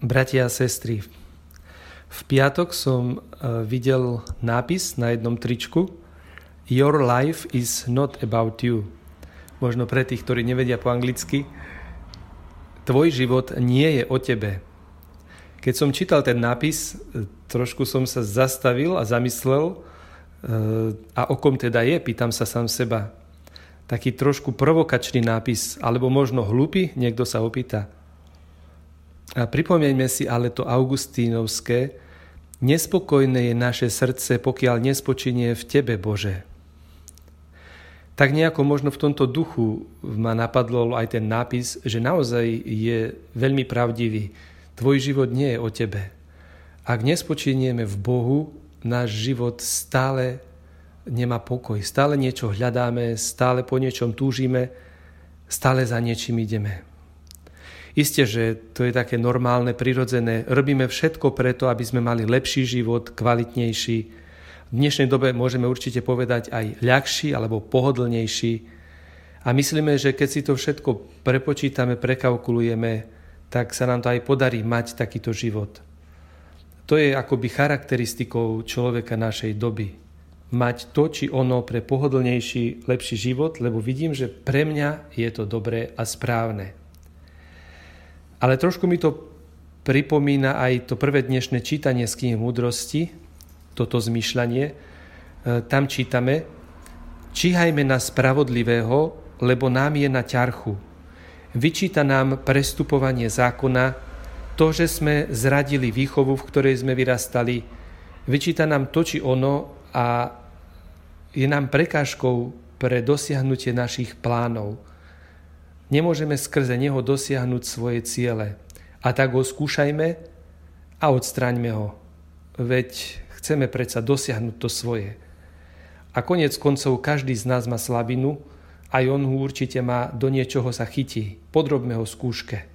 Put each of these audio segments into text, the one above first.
Bratia a sestry, v piatok som e, videl nápis na jednom tričku Your life is not about you. Možno pre tých, ktorí nevedia po anglicky. Tvoj život nie je o tebe. Keď som čítal ten nápis, e, trošku som sa zastavil a zamyslel, e, a o kom teda je, pýtam sa sám seba. Taký trošku provokačný nápis, alebo možno hlupý, niekto sa opýta. A pripomieňme si ale to augustínovské, nespokojné je naše srdce, pokiaľ nespočinie v Tebe, Bože. Tak nejako možno v tomto duchu ma napadlo aj ten nápis, že naozaj je veľmi pravdivý. Tvoj život nie je o Tebe. Ak nespočinieme v Bohu, náš život stále nemá pokoj, stále niečo hľadáme, stále po niečom túžime, stále za niečím ideme. Isté, že to je také normálne, prirodzené. Robíme všetko preto, aby sme mali lepší život, kvalitnejší. V dnešnej dobe môžeme určite povedať aj ľahší alebo pohodlnejší. A myslíme, že keď si to všetko prepočítame, prekalkulujeme, tak sa nám to aj podarí mať takýto život. To je akoby charakteristikou človeka našej doby. Mať to či ono pre pohodlnejší, lepší život, lebo vidím, že pre mňa je to dobré a správne. Ale trošku mi to pripomína aj to prvé dnešné čítanie z knihy múdrosti, toto zmýšľanie. E, tam čítame, číhajme na spravodlivého, lebo nám je na ťarchu. Vyčíta nám prestupovanie zákona, to, že sme zradili výchovu, v ktorej sme vyrastali, vyčíta nám to či ono a je nám prekážkou pre dosiahnutie našich plánov. Nemôžeme skrze neho dosiahnuť svoje ciele. A tak ho skúšajme a odstraňme ho. Veď chceme predsa dosiahnuť to svoje. A konec koncov každý z nás má slabinu, aj on ho určite má do niečoho sa chytí. Podrobme ho skúške.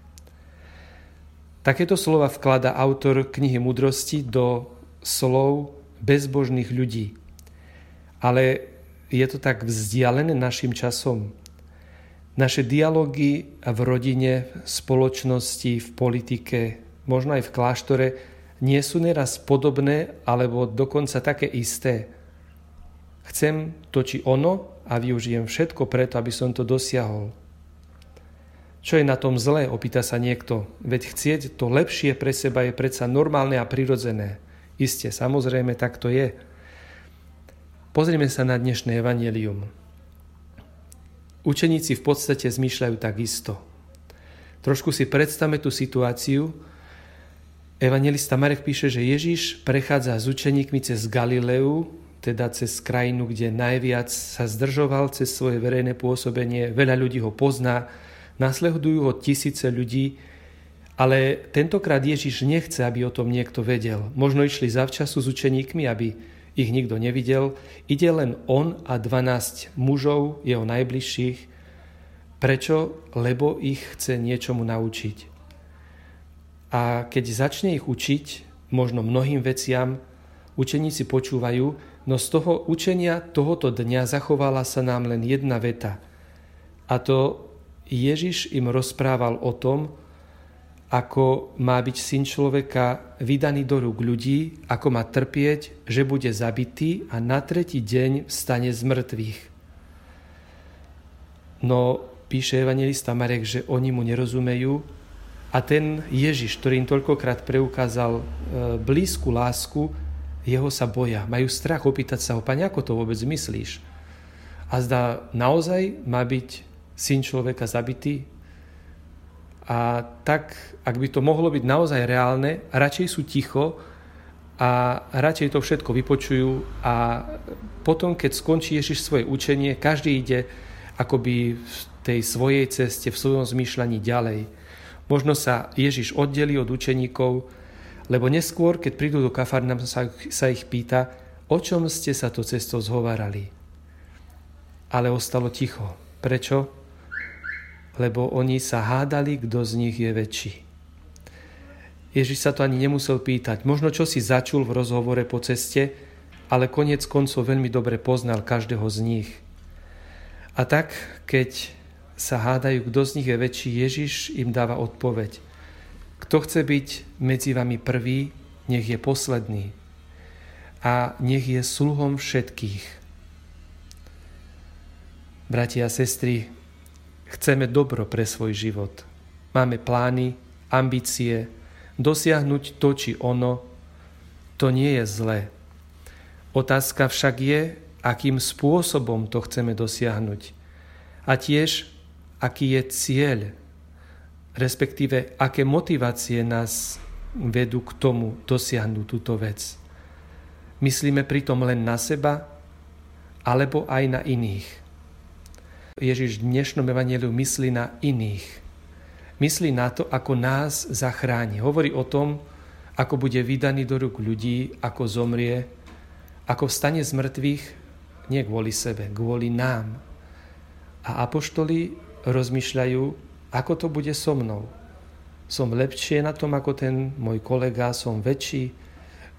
Takéto slova vklada autor knihy Mudrosti do slov bezbožných ľudí. Ale je to tak vzdialené našim časom. Naše dialógy v rodine, v spoločnosti, v politike, možno aj v kláštore, nie sú neraz podobné alebo dokonca také isté. Chcem to či ono a využijem všetko preto, aby som to dosiahol. Čo je na tom zlé, opýta sa niekto. Veď chcieť to lepšie pre seba je predsa normálne a prirodzené. Isté, samozrejme, tak to je. Pozrime sa na dnešné evanelium. Učeníci v podstate zmýšľajú takisto. Trošku si predstavme tú situáciu. Evangelista Marek píše, že Ježiš prechádza s učeníkmi cez Galileu, teda cez krajinu, kde najviac sa zdržoval cez svoje verejné pôsobenie. Veľa ľudí ho pozná, nasledujú ho tisíce ľudí, ale tentokrát Ježiš nechce, aby o tom niekto vedel. Možno išli zavčasu s učeníkmi, aby ich nikto nevidel, ide len on a 12 mužov, jeho najbližších. Prečo? Lebo ich chce niečomu naučiť. A keď začne ich učiť, možno mnohým veciam, učeníci počúvajú, no z toho učenia tohoto dňa zachovala sa nám len jedna veta. A to Ježiš im rozprával o tom, ako má byť syn človeka vydaný do rúk ľudí, ako má trpieť, že bude zabitý a na tretí deň vstane z mŕtvych. No, píše evangelista Marek, že oni mu nerozumejú a ten Ježiš, ktorý im toľkokrát preukázal e, blízku lásku, jeho sa boja. Majú strach opýtať sa ho, pane, ako to vôbec myslíš? A zdá, naozaj má byť syn človeka zabitý? A tak, ak by to mohlo byť naozaj reálne, radšej sú ticho a radšej to všetko vypočujú a potom, keď skončí Ježiš svoje učenie, každý ide akoby v tej svojej ceste, v svojom zmýšľaní ďalej. Možno sa Ježiš oddelí od učeníkov, lebo neskôr, keď prídu do Kafarnam, sa, sa ich pýta, o čom ste sa to cestou zhovárali. Ale ostalo ticho. Prečo? Lebo oni sa hádali, kto z nich je väčší. Ježiš sa to ani nemusel pýtať. Možno čo si začul v rozhovore po ceste, ale konec koncov veľmi dobre poznal každého z nich. A tak, keď sa hádajú, kto z nich je väčší, Ježiš im dáva odpoveď. Kto chce byť medzi vami prvý, nech je posledný a nech je sluhom všetkých. Bratia a sestry, chceme dobro pre svoj život. Máme plány, ambície, dosiahnuť to či ono, to nie je zlé. Otázka však je, akým spôsobom to chceme dosiahnuť. A tiež, aký je cieľ, respektíve aké motivácie nás vedú k tomu dosiahnuť túto vec. Myslíme pritom len na seba, alebo aj na iných. Ježiš v dnešnom evaneliu myslí na iných. Myslí na to, ako nás zachráni. Hovorí o tom, ako bude vydaný do rúk ľudí, ako zomrie, ako vstane z mŕtvych, nie kvôli sebe, kvôli nám. A apoštoli rozmýšľajú, ako to bude so mnou. Som lepšie na tom ako ten môj kolega, som väčší.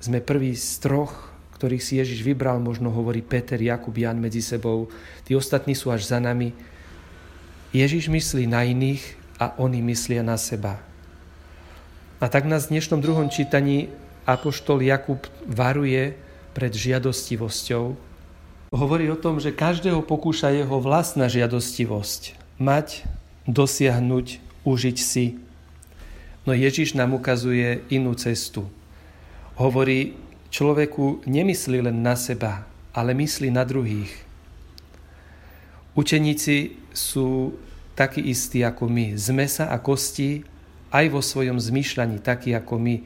Sme prvý z troch, ktorých si Ježiš vybral, možno hovorí Peter, Jakub, Jan medzi sebou. Tí ostatní sú až za nami. Ježiš myslí na iných a oni myslia na seba. A tak nás v dnešnom druhom čítaní Apoštol Jakub varuje pred žiadostivosťou. Hovorí o tom, že každého pokúša jeho vlastná žiadostivosť. Mať, dosiahnuť, užiť si. No Ježiš nám ukazuje inú cestu. Hovorí, človeku nemyslí len na seba, ale myslí na druhých. Učeníci sú takí istí ako my, z mesa a kosti, aj vo svojom zmýšľaní taký ako my.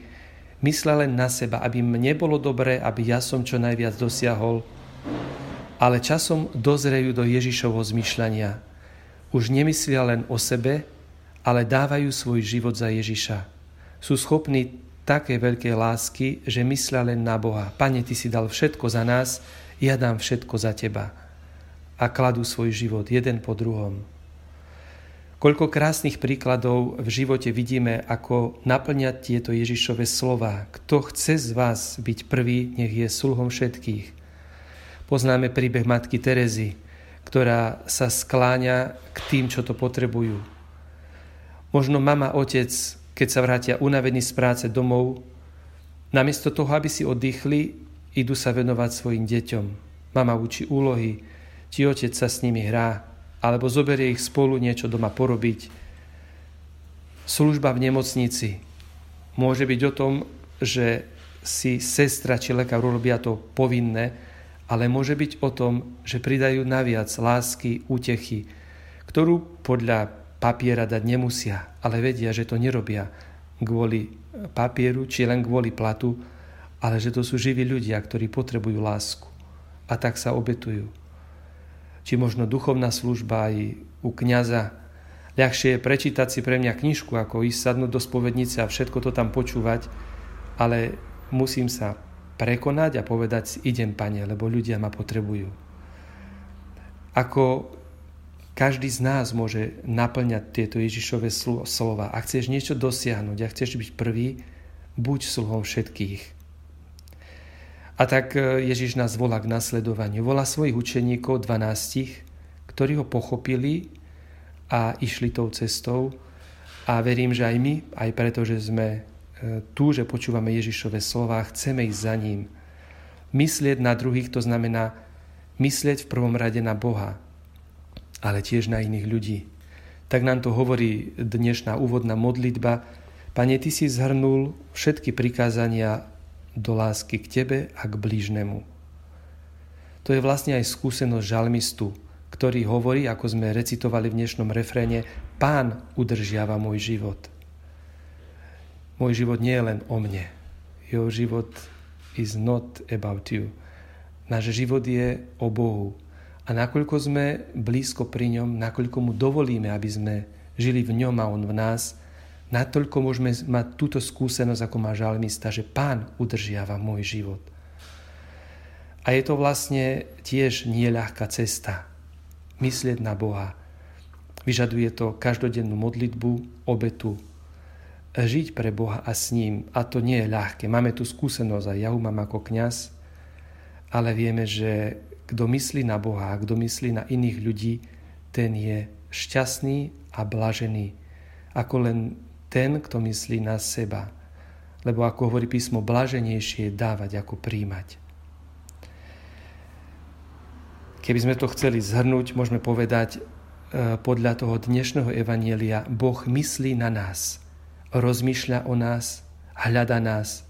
Myslia len na seba, aby mne bolo dobré, aby ja som čo najviac dosiahol. Ale časom dozrejú do Ježišovho zmýšľania. Už nemyslia len o sebe, ale dávajú svoj život za Ježiša. Sú schopní také veľké lásky, že myslia len na Boha. Pane, Ty si dal všetko za nás, ja dám všetko za Teba. A kladú svoj život jeden po druhom. Koľko krásnych príkladov v živote vidíme, ako naplňať tieto Ježišove slova. Kto chce z vás byť prvý, nech je sluhom všetkých. Poznáme príbeh matky Terezy, ktorá sa skláňa k tým, čo to potrebujú. Možno mama, otec, keď sa vrátia unavení z práce domov, namiesto toho, aby si oddychli, idú sa venovať svojim deťom. Mama učí úlohy, či otec sa s nimi hrá, alebo zoberie ich spolu niečo doma porobiť. Služba v nemocnici môže byť o tom, že si sestra či lekár urobia to povinné, ale môže byť o tom, že pridajú naviac lásky, útechy, ktorú podľa papiera dať nemusia, ale vedia, že to nerobia kvôli papieru či len kvôli platu, ale že to sú živí ľudia, ktorí potrebujú lásku a tak sa obetujú či možno duchovná služba aj u kňaza. Ľahšie je prečítať si pre mňa knižku, ako ísť sadnúť do spovednice a všetko to tam počúvať, ale musím sa prekonať a povedať si, idem, pane, lebo ľudia ma potrebujú. Ako každý z nás môže naplňať tieto Ježišové slova. Ak chceš niečo dosiahnuť, ak chceš byť prvý, buď sluhom všetkých. A tak e, Ježiš nás volá k nasledovaniu. Volá svojich učeníkov, 12, ktorí ho pochopili a išli tou cestou. A verím, že aj my, aj preto, že sme e, tu, že počúvame Ježišové slova, chceme ísť za ním. Myslieť na druhých, to znamená myslieť v prvom rade na Boha, ale tiež na iných ľudí. Tak nám to hovorí dnešná úvodná modlitba. Pane, Ty si zhrnul všetky prikázania do lásky k Tebe a k blížnemu. To je vlastne aj skúsenosť žalmistu, ktorý hovorí, ako sme recitovali v dnešnom refréne, Pán udržiava môj život. Môj život nie je len o mne. Jeho život is not about you. Náš život je o Bohu. A nakoľko sme blízko pri ňom, nakoľko mu dovolíme, aby sme žili v ňom a on v nás, Natoľko môžeme mať túto skúsenosť, ako má žalmista, že Pán udržiava môj život. A je to vlastne tiež nieľahká cesta. Myslieť na Boha. Vyžaduje to každodennú modlitbu, obetu. Žiť pre Boha a s ním. A to nie je ľahké. Máme tu skúsenosť, aj ja ju mám ako kňaz, ale vieme, že kto myslí na Boha kto myslí na iných ľudí, ten je šťastný a blažený. Ako len ten, kto myslí na seba. Lebo ako hovorí písmo, blaženejšie je dávať ako príjmať. Keby sme to chceli zhrnúť, môžeme povedať e, podľa toho dnešného evanielia, Boh myslí na nás, rozmýšľa o nás, hľada nás.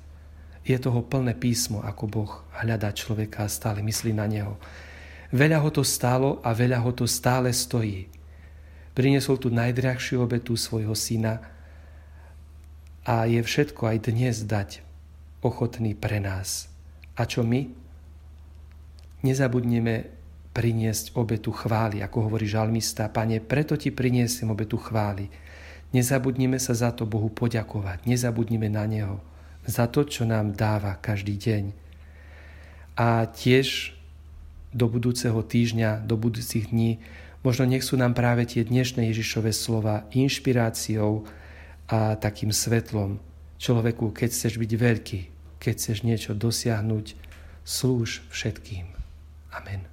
Je toho plné písmo, ako Boh hľadá človeka a stále myslí na neho. Veľa ho to stálo a veľa ho to stále stojí. Priniesol tu najdrahšiu obetu svojho syna, a je všetko aj dnes dať ochotný pre nás. A čo my? Nezabudneme priniesť obetu chvály, ako hovorí žalmista, Pane, preto ti priniesem obetu chvály. Nezabudnime sa za to Bohu poďakovať, nezabudnime na Neho, za to, čo nám dáva každý deň. A tiež do budúceho týždňa, do budúcich dní, možno nech sú nám práve tie dnešné Ježišové slova inšpiráciou, a takým svetlom človeku, keď chceš byť veľký, keď chceš niečo dosiahnuť, slúž všetkým. Amen.